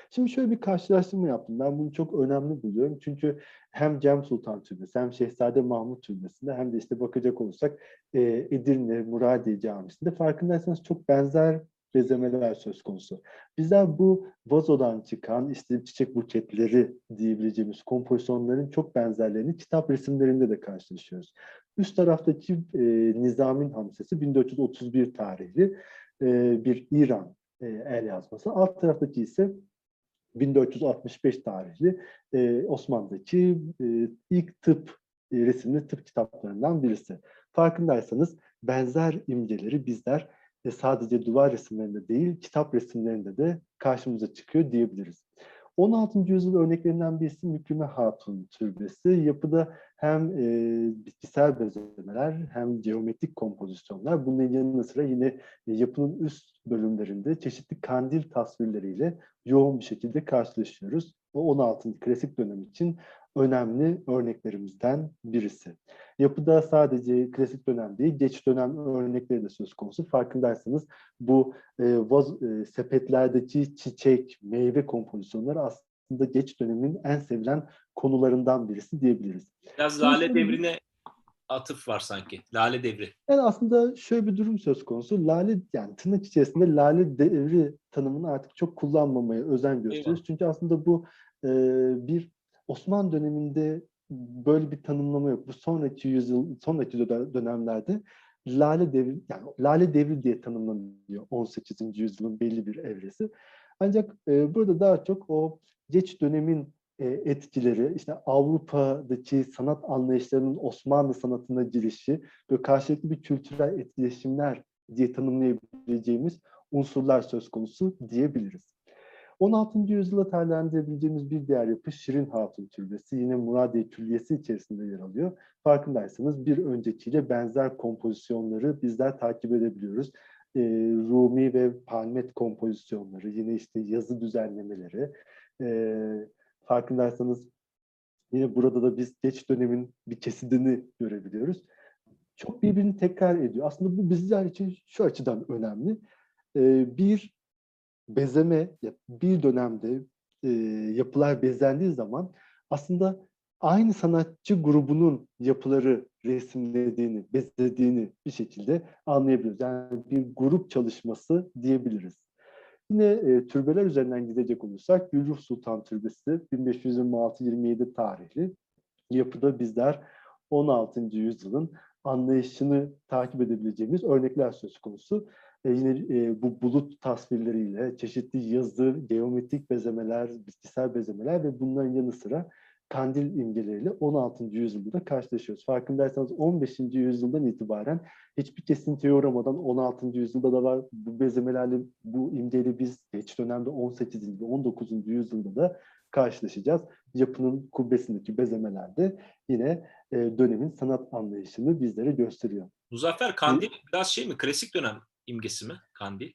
Şimdi şöyle bir karşılaştırma yaptım. Ben bunu çok önemli buluyorum. Çünkü hem Cem Sultan Türbesi hem Şehzade Mahmut Türbesi'nde hem de işte bakacak olursak e, Edirne Muradiye Camisi'nde farkındaysanız çok benzer bezemeler söz konusu. Bizler bu vazodan çıkan işte çiçek buketleri diyebileceğimiz kompozisyonların çok benzerlerini kitap resimlerinde de karşılaşıyoruz. Üst taraftaki e, Nizam'in hamsesi 1431 tarihli e, bir İran e, el yazması. Alt taraftaki ise 1465 tarihli e, Osmanlı'daki e, ilk tıp e, resimli tıp kitaplarından birisi. Farkındaysanız benzer imgeleri bizler e, sadece duvar resimlerinde değil, kitap resimlerinde de karşımıza çıkıyor diyebiliriz. 16. yüzyıl örneklerinden birisi Mükrüme Hatun Türbesi. Yapıda hem e, bitkisel bezemeler hem geometrik kompozisyonlar. Bunun yanı sıra yine e, yapının üst bölümlerinde çeşitli kandil tasvirleriyle yoğun bir şekilde karşılaşıyoruz. Bu 16. klasik dönem için önemli örneklerimizden birisi. Yapıda sadece klasik dönem değil, geç dönem örnekleri de söz konusu. Farkındaysanız bu e, vaz, e, sepetlerdeki çiçek, meyve kompozisyonları aslında geç dönemin en sevilen konularından birisi diyebiliriz. Biraz Lale devrine atıf var sanki. Lale Devri. Yani aslında şöyle bir durum söz konusu. Lale yani tırnak içerisinde lale devri tanımını artık çok kullanmamaya özen gösteriyoruz. Çünkü aslında bu e, bir Osmanlı döneminde böyle bir tanımlama yok. Bu sonraki yüzyıl, sonraki dö- dönemlerde lale devri yani lale devri diye tanımlanıyor 18. yüzyılın belli bir evresi. Ancak e, burada daha çok o geç dönemin e, etkileri, işte Avrupa'daki sanat anlayışlarının Osmanlı sanatına girişi, böyle karşılıklı bir kültürel etkileşimler diye tanımlayabileceğimiz unsurlar söz konusu diyebiliriz. 16. yüzyıla tarihlendirebileceğimiz bir diğer yapı Şirin Hatun Türbesi. Yine Muradiye Külliyesi içerisinde yer alıyor. Farkındaysanız bir öncekiyle benzer kompozisyonları bizler takip edebiliyoruz. Ee, Rumi ve Palmet kompozisyonları, yine işte yazı düzenlemeleri. Ee, farkındaysanız yine burada da biz geç dönemin bir kesidini görebiliyoruz. Çok birbirini tekrar ediyor. Aslında bu bizler için şu açıdan önemli. Ee, bir bezeme bir dönemde e, yapılar bezendiği zaman aslında aynı sanatçı grubunun yapıları resimlediğini, bezlediğini bir şekilde anlayabiliyoruz. Yani bir grup çalışması diyebiliriz. Yine e, türbeler üzerinden gidecek olursak Gülruh Sultan Türbesi 1526-27 tarihli yapıda bizler 16. yüzyılın anlayışını takip edebileceğimiz örnekler söz konusu. E, yine e, bu bulut tasvirleriyle çeşitli yazı, geometrik bezemeler, bitkisel bezemeler ve bunların yanı sıra kandil imgeleriyle 16. yüzyılda da karşılaşıyoruz. Farkındaysanız 15. yüzyıldan itibaren hiçbir kesintiye uğramadan 16. yüzyılda da var bu bezemelerle, bu imgeyle biz geç dönemde 18. ve 19. yüzyılda da karşılaşacağız. Yapının kubbesindeki bezemelerde yine e, dönemin sanat anlayışını bizlere gösteriyor. Muzaffer Kandil biraz şey mi? Klasik dönem imgesi mi? Kandil.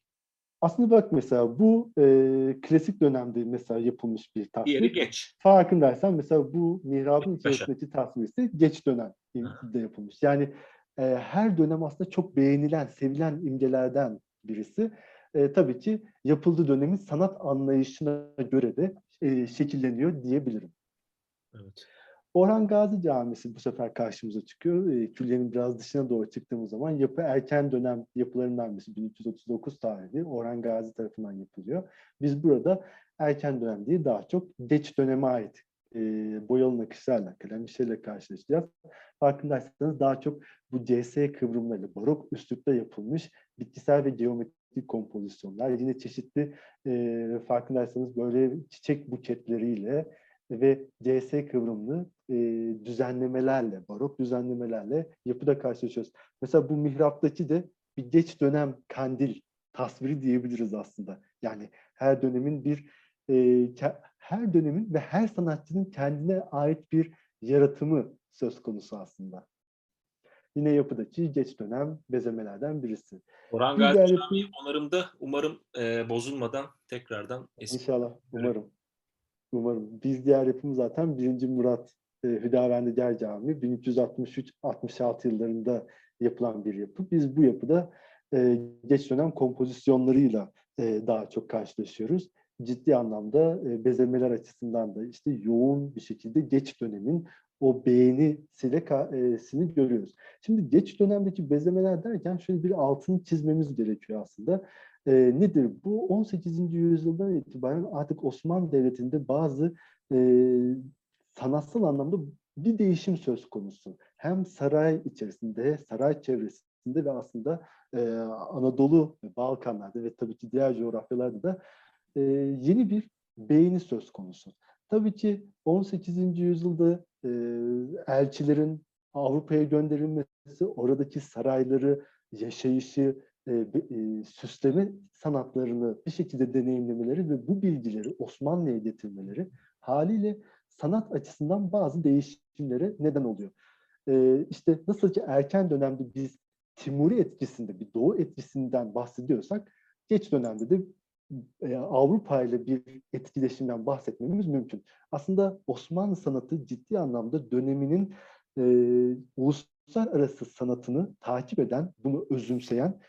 Aslında bak mesela bu e, klasik dönemde mesela yapılmış bir tasvir. Diğeri geç. Farkındaysan mesela bu mihrabın içerisindeki tasvir ise geç dönemde yapılmış. Yani e, her dönem aslında çok beğenilen, sevilen imgelerden birisi. E, tabii ki yapıldığı dönemin sanat anlayışına göre de e, şekilleniyor diyebilirim. Evet. Orhan Gazi Camisi bu sefer karşımıza çıkıyor. E, külliyenin biraz dışına doğru çıktığımız zaman yapı erken dönem yapılarından birisi 1339 tarihli Orhan Gazi tarafından yapılıyor. Biz burada erken dönem değil daha çok geç döneme ait e, boyalı nakışlarla, kalem işleriyle karşılaşacağız. Farkındaysanız daha çok bu CS kıvrımlarıyla barok üslupta yapılmış bitkisel ve geometrik kompozisyonlar. Yine çeşitli e, farkındaysanız böyle çiçek buketleriyle ve CS kıvrımlı e, düzenlemelerle, barok düzenlemelerle yapıda karşılaşıyoruz. Mesela bu mihraptaki de bir geç dönem kandil tasviri diyebiliriz aslında. Yani her dönemin bir e, her dönemin ve her sanatçının kendine ait bir yaratımı söz konusu aslında. Yine yapıdaki geç dönem bezemelerden birisi. Orhan Gazi diğer Camii yapı- onarımda umarım e, bozulmadan tekrardan eski. İnşallah, umarım. Umarım. Biz diğer yapımız zaten 1. Murat e, Hüdavendigar Camii 1363-66 yıllarında yapılan bir yapı. Biz bu yapıda e, geç dönem kompozisyonlarıyla e, daha çok karşılaşıyoruz. Ciddi anlamda e, bezemeler açısından da işte yoğun bir şekilde geç dönemin o beğenisiyle e, sini görüyoruz. Şimdi geç dönemdeki bezemeler derken şöyle bir altını çizmemiz gerekiyor aslında. E, nedir? Bu 18. yüzyıldan itibaren artık Osmanlı Devleti'nde bazı e, sanatsal anlamda bir değişim söz konusu. Hem saray içerisinde, saray çevresinde ve aslında e, Anadolu Balkanlarda ve tabii ki diğer coğrafyalarda da e, yeni bir beğeni söz konusu. Tabii ki 18. yüzyılda e, elçilerin Avrupa'ya gönderilmesi, oradaki sarayları, yaşayışı, e, e, süsleme sanatlarını bir şekilde deneyimlemeleri ve bu bilgileri Osmanlı'ya getirmeleri haliyle sanat açısından bazı değişimlere neden oluyor. E, işte nasıl ki erken dönemde biz Timuri etkisinde, bir Doğu etkisinden bahsediyorsak, geç dönemde de e, Avrupa ile bir etkileşimden bahsetmemiz mümkün. Aslında Osmanlı sanatı ciddi anlamda döneminin e, uluslararası sanatını takip eden, bunu özümseyen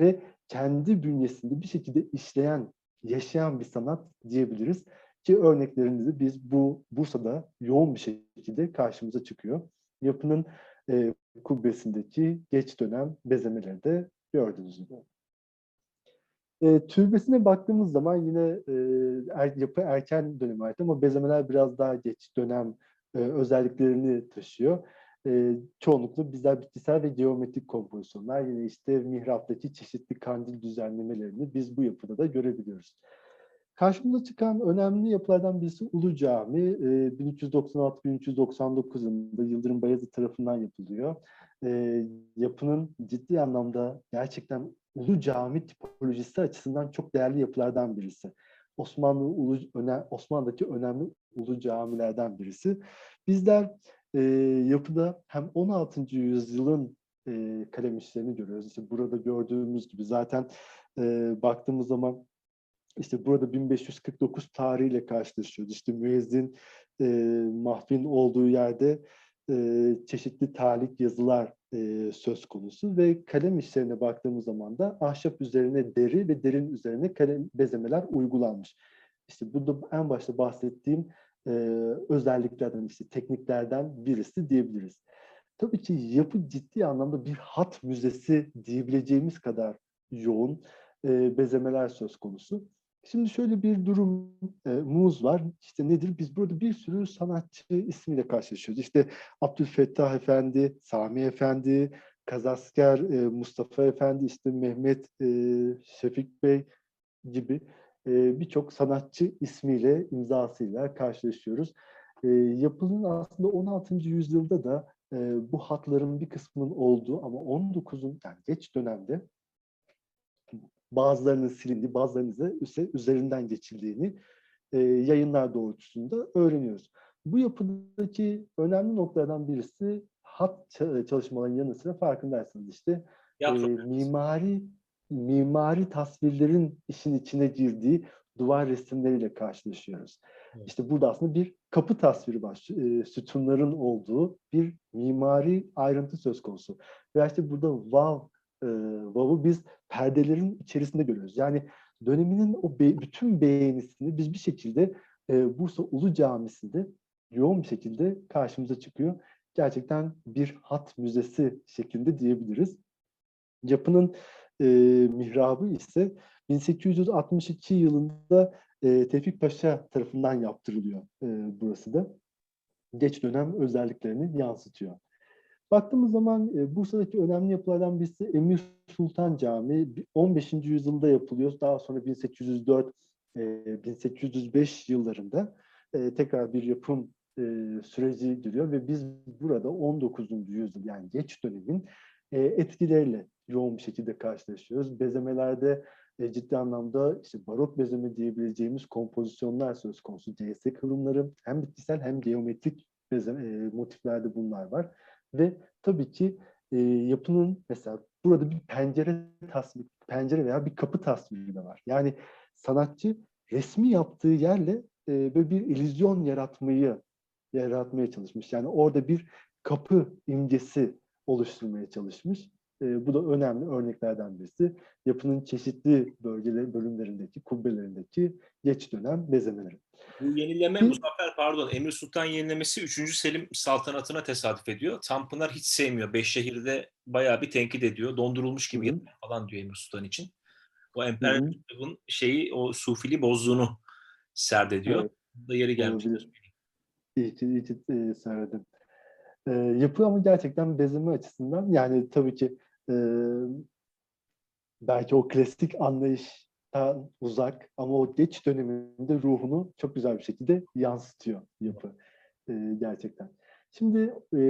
ve kendi bünyesinde bir şekilde işleyen, yaşayan bir sanat diyebiliriz. Ki örneklerini de biz bu Bursa'da yoğun bir şekilde karşımıza çıkıyor. Yapının e, kubbesindeki geç dönem bezemeleri de gördüğünüz. E, türbesine baktığımız zaman yine e, er, yapı erken döneme ait ama bezemeler biraz daha geç dönem e, özelliklerini taşıyor. E, çoğunlukla bizler bitkisel ve geometrik kompozisyonlar yine işte mihraptaki çeşitli kandil düzenlemelerini biz bu yapıda da görebiliyoruz. Karşımıza çıkan önemli yapılardan birisi Ulu Cami. E, 1396-1399 yılında Yıldırım Bayezid tarafından yapılıyor. E, yapının ciddi anlamda gerçekten Ulu Cami tipolojisi açısından çok değerli yapılardan birisi. Osmanlı Ulu öne, Osmanlı'daki önemli Ulu Camilerden birisi. Bizler e, yapıda hem 16. yüzyılın e, kalem işlerini görüyoruz. İşte burada gördüğümüz gibi zaten e, baktığımız zaman işte burada 1549 tarihiyle karşılaşıyoruz. İşte müezzin e, mahfin olduğu yerde e, çeşitli talik yazılar e, söz konusu ve kalem işlerine baktığımız zaman da ahşap üzerine deri ve derin üzerine kalem bezemeler uygulanmış. İşte burada en başta bahsettiğim e, özelliklerden, işte tekniklerden birisi diyebiliriz. Tabii ki yapı ciddi anlamda bir hat müzesi diyebileceğimiz kadar yoğun e, bezemeler söz konusu. Şimdi şöyle bir durumumuz var. İşte nedir? Biz burada bir sürü sanatçı ismiyle karşılaşıyoruz. İşte Abdülfettah Efendi, Sami Efendi, Kazasker e, Mustafa Efendi, işte Mehmet e, Şefik Bey gibi e, birçok sanatçı ismiyle, imzasıyla karşılaşıyoruz. E, yapının aslında 16. yüzyılda da e, bu hatların bir kısmının olduğu ama 19'un yani geç dönemde bazılarının silindiği, bazılarının ise üzerinden geçildiğini e, yayınlar doğrultusunda öğreniyoruz. Bu yapıdaki önemli noktalardan birisi hat çalışmalarının yanı sıra farkındaysanız işte e, mimari mimari tasvirlerin işin içine girdiği duvar resimleriyle karşılaşıyoruz. Evet. İşte burada aslında bir kapı tasviri var. E, sütunların olduğu bir mimari ayrıntı söz konusu. Ve işte burada vav e, vav'ı biz perdelerin içerisinde görüyoruz. Yani döneminin o be, bütün beğenisini biz bir şekilde e, Bursa Ulu Camisi'nde yoğun bir şekilde karşımıza çıkıyor. Gerçekten bir hat müzesi şeklinde diyebiliriz. Yapının e, mihrabı ise 1862 yılında e, Tevfik Paşa tarafından yaptırılıyor e, burası da. Geç dönem özelliklerini yansıtıyor. Baktığımız zaman e, Bursa'daki önemli yapılardan birisi Emir Sultan Camii. 15. yüzyılda yapılıyor. Daha sonra 1804 e, 1805 yıllarında e, tekrar bir yapım süreci giriyor ve biz burada 19. yüzyıl yani geç dönemin etkileriyle yoğun bir şekilde karşılaşıyoruz. Bezemelerde ciddi anlamda işte barok bezeme diyebileceğimiz kompozisyonlar söz konusu. CS kılımları hem bitkisel hem geometrik bezeme, motiflerde bunlar var. Ve tabii ki e, yapının mesela burada bir pencere tasviri, pencere veya bir kapı tasviri de var. Yani sanatçı resmi yaptığı yerle e, böyle bir illüzyon yaratmayı yaratmaya çalışmış. Yani orada bir kapı imgesi oluşturmaya çalışmış. E, bu da önemli örneklerden birisi. Yapının çeşitli bölgeler, bölümlerindeki, kubbelerindeki geç dönem bezemeleri. Bu yenileme Muzaffer pardon Emir Sultan yenilemesi 3. Selim saltanatına tesadüf ediyor. Tanpınar hiç sevmiyor. Beş şehirde bayağı bir tenkit ediyor. Dondurulmuş gibi Hı-hı. falan diyor Emir Sultan için. O emperyalizmin şeyi o sufili bozduğunu serdediyor. Evet. Da yeri gelmiş. İyi ki, iyi ki e, serdin. E, yapı ama gerçekten bezeme açısından yani tabii ki e, belki o klasik anlayıştan uzak ama o geç döneminde ruhunu çok güzel bir şekilde yansıtıyor yapı e, gerçekten. Şimdi e,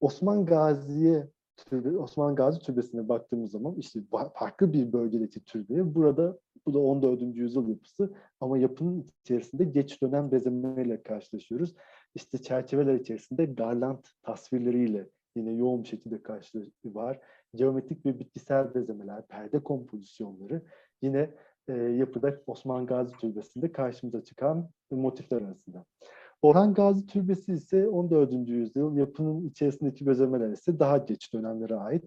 Osman Gazi'ye türbe, Osman Gazi Türbesi'ne baktığımız zaman işte farklı bir bölgedeki türbe. Burada bu da 14. yüzyıl yapısı ama yapının içerisinde geç dönem bezemeyle karşılaşıyoruz. İşte çerçeveler içerisinde garland tasvirleriyle yine yoğun bir şekilde karşı var. Geometrik ve bitkisel bezemeler, perde kompozisyonları yine e, yapıda Osman Gazi Türbesi'nde karşımıza çıkan motifler arasında. Orhan Gazi Türbesi ise 14. yüzyıl yapının içerisindeki bezemeler ise daha geç dönemlere ait.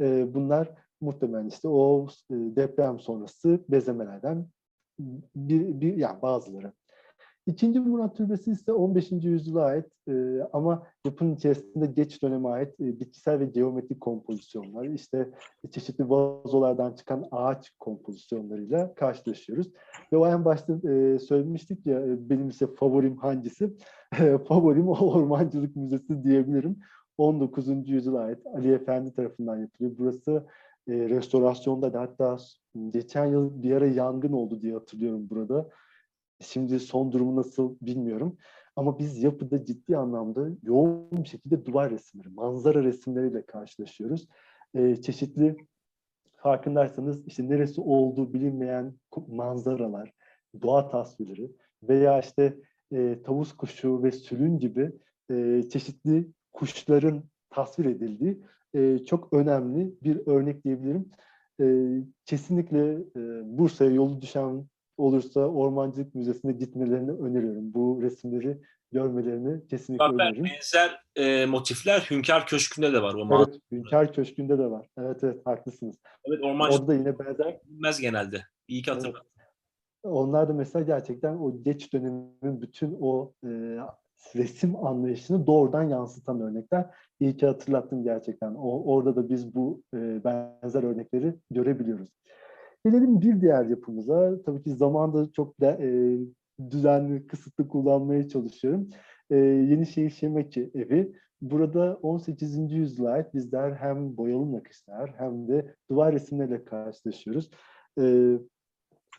E, bunlar muhtemelen işte o e, deprem sonrası bezemelerden bir, bir yani bazıları. İkinci Murat Türbesi ise 15. yüzyıla ait e, ama yapının içerisinde geç döneme ait e, bitkisel ve geometrik kompozisyonlar, işte çeşitli vazolardan çıkan ağaç kompozisyonlarıyla karşılaşıyoruz. Ve o en başta e, söylemiştik ya e, benim ise favorim hangisi? E, favorim Ormancılık Müzesi diyebilirim. 19. yüzyıla ait Ali Efendi tarafından yapılıyor. Burası e, restorasyonda da hatta geçen yıl bir ara yangın oldu diye hatırlıyorum burada. Şimdi son durumu nasıl bilmiyorum. Ama biz yapıda ciddi anlamda yoğun bir şekilde duvar resimleri, manzara resimleriyle karşılaşıyoruz. E, çeşitli farkındaysanız işte neresi olduğu bilinmeyen manzaralar, doğa tasvirleri veya işte e, tavus kuşu ve sülün gibi e, çeşitli kuşların tasvir edildiği e, çok önemli bir örnek diyebilirim. E, kesinlikle e, Bursa'ya yolu düşen olursa Ormancılık Müzesi'ne gitmelerini öneriyorum. Bu resimleri görmelerini kesinlikle Zafer öneririm. benzer e, motifler Hünkar Köşkü'nde de var. O Evet, Hünkar Köşkü'nde de var. Evet evet haklısınız. evet, ormancılık Orada da yine benzer. bilmez genelde. İyi ki hatırladın. Onlar da mesela gerçekten o geç dönemin bütün o e, resim anlayışını doğrudan yansıtan örnekler. İyi ki hatırlattın gerçekten. O, orada da biz bu e, benzer örnekleri görebiliyoruz. Gelelim bir diğer yapımıza. Tabii ki zamanda çok da e, düzenli, kısıtlı kullanmaya çalışıyorum. E, Yenişehir Şemeki Evi. Burada 18. yüzyıla ait bizler hem boyalı nakışlar hem de duvar resimleriyle karşılaşıyoruz. E,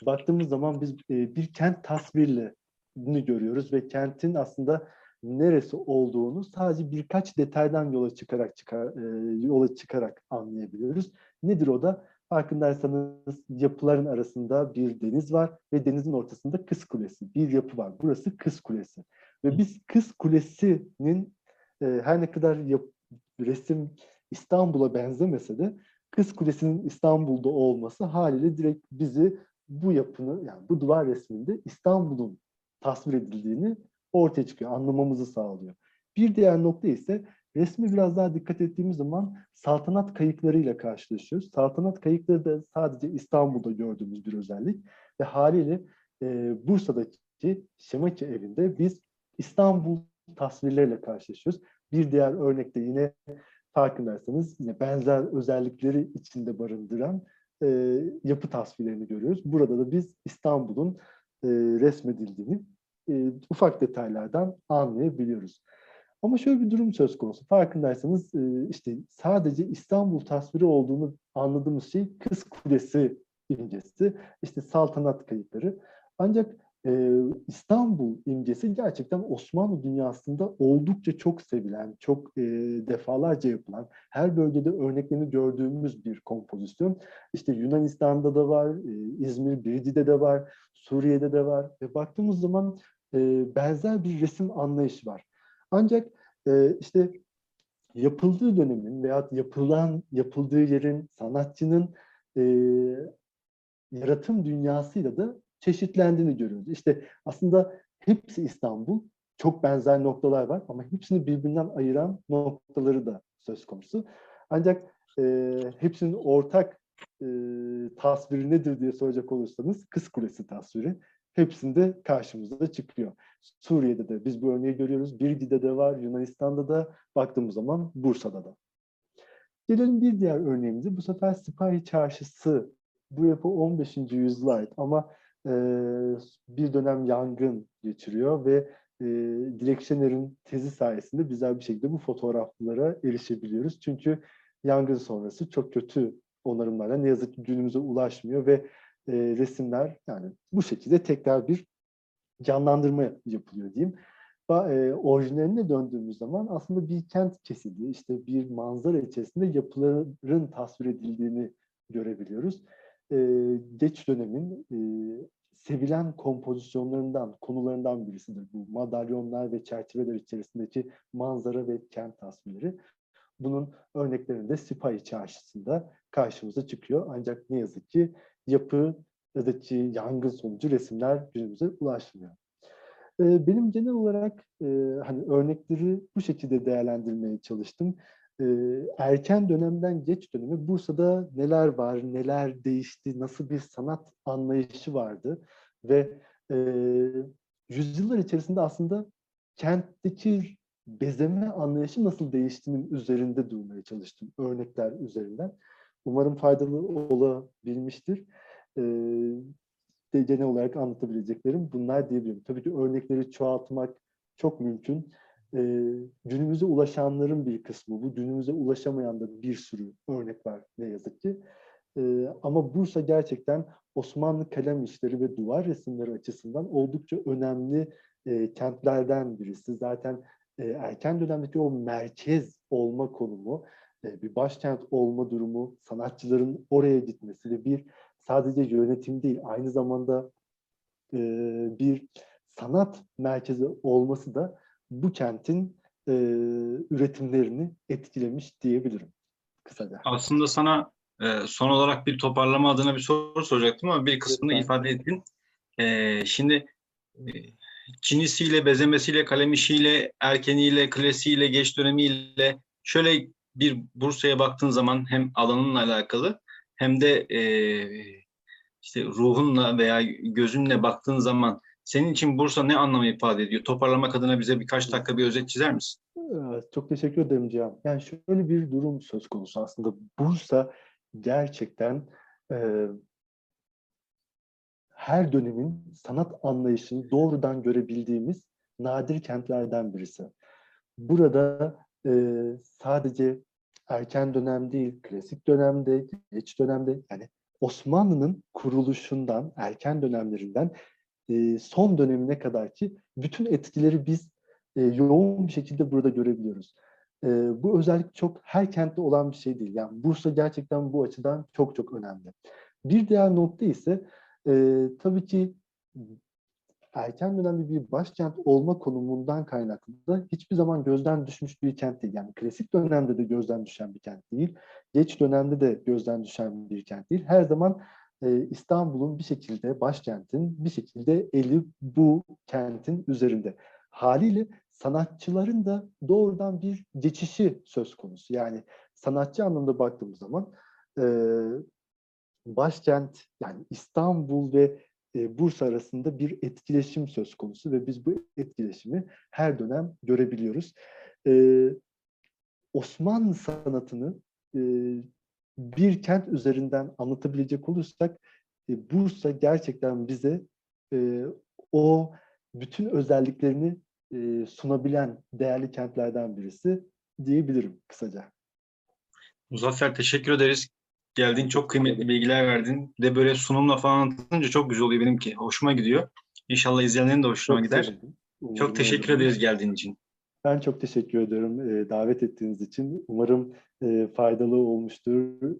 baktığımız zaman biz e, bir kent tasvirlerini görüyoruz ve kentin aslında neresi olduğunu sadece birkaç detaydan yola çıkarak çıkar, e, yola çıkarak anlayabiliyoruz. Nedir o da? Farkındaysanız yapıların arasında bir deniz var ve denizin ortasında Kız Kulesi. Bir yapı var. Burası Kız Kulesi. Ve biz Kız Kulesi'nin e, her ne kadar yap- resim İstanbul'a benzemese de Kız Kulesi'nin İstanbul'da olması haliyle direkt bizi bu yapının yani bu duvar resminde İstanbul'un tasvir edildiğini ortaya çıkıyor, anlamamızı sağlıyor. Bir diğer nokta ise resmi biraz daha dikkat ettiğimiz zaman saltanat kayıklarıyla karşılaşıyoruz. Saltanat kayıkları da sadece İstanbul'da gördüğümüz bir özellik ve haliyle e, Bursa'daki Şemaki evinde biz İstanbul tasvirleriyle karşılaşıyoruz. Bir diğer örnekte yine farkındaysanız yine benzer özellikleri içinde barındıran e, yapı tasvirlerini görüyoruz. Burada da biz İstanbul'un e, resmedildiğini e, ufak detaylardan anlayabiliyoruz. Ama şöyle bir durum söz konusu. Farkındaysanız e, işte sadece İstanbul tasviri olduğunu anladığımız şey Kız Kulesi imgesi, işte saltanat kayıtları. Ancak e, İstanbul imgesi gerçekten Osmanlı dünyasında oldukça çok sevilen, çok e, defalarca yapılan, her bölgede örneklerini gördüğümüz bir kompozisyon. İşte Yunanistan'da da var, e, İzmir Biridi'de de var, Suriye'de de var ve baktığımız zaman e, benzer bir resim anlayışı var. Ancak e, işte yapıldığı dönemin veya yapılan yapıldığı yerin sanatçının e, yaratım dünyasıyla da çeşitlendiğini görüyoruz. İşte aslında hepsi İstanbul, çok benzer noktalar var ama hepsini birbirinden ayıran noktaları da söz konusu. Ancak e, hepsinin ortak e, tasviri nedir diye soracak olursanız Kız Kulesi tasviri hepsinde karşımıza çıkıyor. Suriye'de de biz bu örneği görüyoruz. Biridi'de de var, Yunanistan'da da baktığımız zaman Bursa'da da. Gelelim bir diğer örneğimize. Bu sefer Sipahi Çarşısı. Bu yapı 15. yüzyıla ait ama e, bir dönem yangın geçiriyor ve e, Dilek Şener'in tezi sayesinde bizler bir şekilde bu fotoğraflara erişebiliyoruz. Çünkü yangın sonrası çok kötü onarımlarla ne yazık ki günümüze ulaşmıyor ve e, resimler yani bu şekilde tekrar bir canlandırma yapılıyor diyeyim. E, orijinaline döndüğümüz zaman aslında bir kent kesidi, işte bir manzara içerisinde yapıların tasvir edildiğini görebiliyoruz. E, geç dönemin e, sevilen kompozisyonlarından, konularından birisidir bu madalyonlar ve çerçeveler içerisindeki manzara ve kent tasvirleri. Bunun örneklerinde de Sipahi Çarşısı'nda karşımıza çıkıyor. Ancak ne yazık ki yapıdaki yangın sonucu resimler günümüze ulaşmıyor. Benim genel olarak hani örnekleri bu şekilde değerlendirmeye çalıştım. Erken dönemden geç döneme Bursa'da neler var, neler değişti, nasıl bir sanat anlayışı vardı ve yüzyıllar içerisinde aslında kentteki bezeme anlayışı nasıl değiştiğinin üzerinde durmaya çalıştım örnekler üzerinden. Umarım faydalı olabilmiştir. De genel olarak anlatabileceklerim bunlar diyebilirim. Tabii ki örnekleri çoğaltmak çok mümkün. Ee, günümüze ulaşanların bir kısmı bu. Günümüze ulaşamayan da bir sürü örnek var ne yazık ki. Ee, ama Bursa gerçekten Osmanlı kalem işleri ve duvar resimleri açısından oldukça önemli e, kentlerden birisi. Zaten e, erken dönemdeki o merkez olma konumu, e, bir başkent olma durumu, sanatçıların oraya gitmesi ve bir sadece yönetim değil, aynı zamanda e, bir sanat merkezi olması da bu kentin e, üretimlerini etkilemiş diyebilirim kısaca. Aslında sana e, son olarak bir toparlama adına bir soru soracaktım ama bir kısmını Lütfen. ifade ettin. E, şimdi e, Çinisiyle, bezemesiyle, kalem işiyle, erkeniyle, klasiğiyle, geç dönemiyle şöyle bir Bursa'ya baktığın zaman hem alanınla alakalı hem de e, işte ruhunla veya gözünle baktığın zaman senin için Bursa ne anlamı ifade ediyor? Toparlamak adına bize birkaç dakika bir özet çizer misin? Evet, Çok teşekkür ederim Cihan. Yani şöyle bir durum söz konusu aslında. Bursa gerçekten e, her dönemin sanat anlayışını doğrudan görebildiğimiz nadir kentlerden birisi. Burada e, sadece erken dönem değil, klasik dönemde, geç dönemde yani Osmanlı'nın kuruluşundan, erken dönemlerinden e, son dönemine kadar ki bütün etkileri biz e, yoğun bir şekilde burada görebiliyoruz. E, bu özellik çok her kentte olan bir şey değil. Yani Bursa gerçekten bu açıdan çok çok önemli. Bir diğer nokta ise e, tabii ki erken dönemde bir başkent olma konumundan kaynaklı da hiçbir zaman gözden düşmüş bir kent değil. Yani klasik dönemde de gözden düşen bir kent değil. Geç dönemde de gözden düşen bir kent değil. Her zaman e, İstanbul'un bir şekilde başkentin bir şekilde eli bu kentin üzerinde. Haliyle sanatçıların da doğrudan bir geçişi söz konusu. Yani sanatçı anlamda baktığımız zaman e, başkent yani İstanbul ve e, Bursa arasında bir etkileşim söz konusu ve biz bu etkileşimi her dönem görebiliyoruz. E, Osmanlı sanatını e, bir kent üzerinden anlatabilecek olursak Bursa gerçekten bize o bütün özelliklerini sunabilen değerli kentlerden birisi diyebilirim kısaca. Muzaffer teşekkür ederiz. Geldin çok kıymetli bilgiler verdin. Bir de böyle sunumla falan anlatınca çok güzel oluyor benimki. Hoşuma gidiyor. İnşallah izleyenlerin de hoşuna Çok gider. sevindim. Umarım Çok teşekkür ederiz geldiğin için. Ben çok teşekkür ederim e, davet ettiğiniz için. Umarım e, faydalı olmuştur.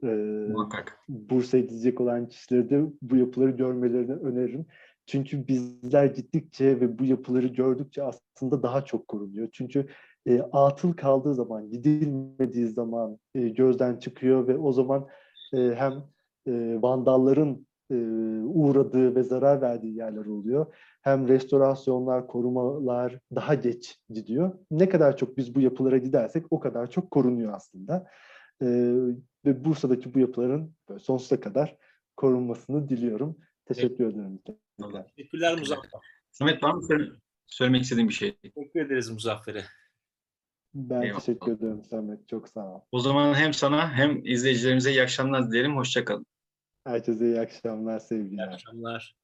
E, Muhakkak. Bursa'ya gidecek olan kişilere de bu yapıları görmelerini öneririm. Çünkü bizler gittikçe ve bu yapıları gördükçe aslında daha çok korunuyor. Çünkü e, atıl kaldığı zaman, gidilmediği zaman e, gözden çıkıyor ve o zaman e, hem e, vandalların e, uğradığı ve zarar verdiği yerler oluyor. Hem restorasyonlar, korumalar daha geç gidiyor. Ne kadar çok biz bu yapılara gidersek o kadar çok korunuyor aslında. E, ve Bursa'daki bu yapıların sonsuza kadar korunmasını diliyorum. Teşekkür ederim. Teşekkürler Muzaffer. Samet var mı söyle- söylemek istediğin bir şey? Teşekkür ederiz Muzaffer'e. Ben Eyvallah. teşekkür ederim Samet. Çok sağ ol. O zaman hem sana hem izleyicilerimize iyi akşamlar dilerim. Hoşça kalın. Herkese iyi akşamlar, İyi sevgiler. akşamlar.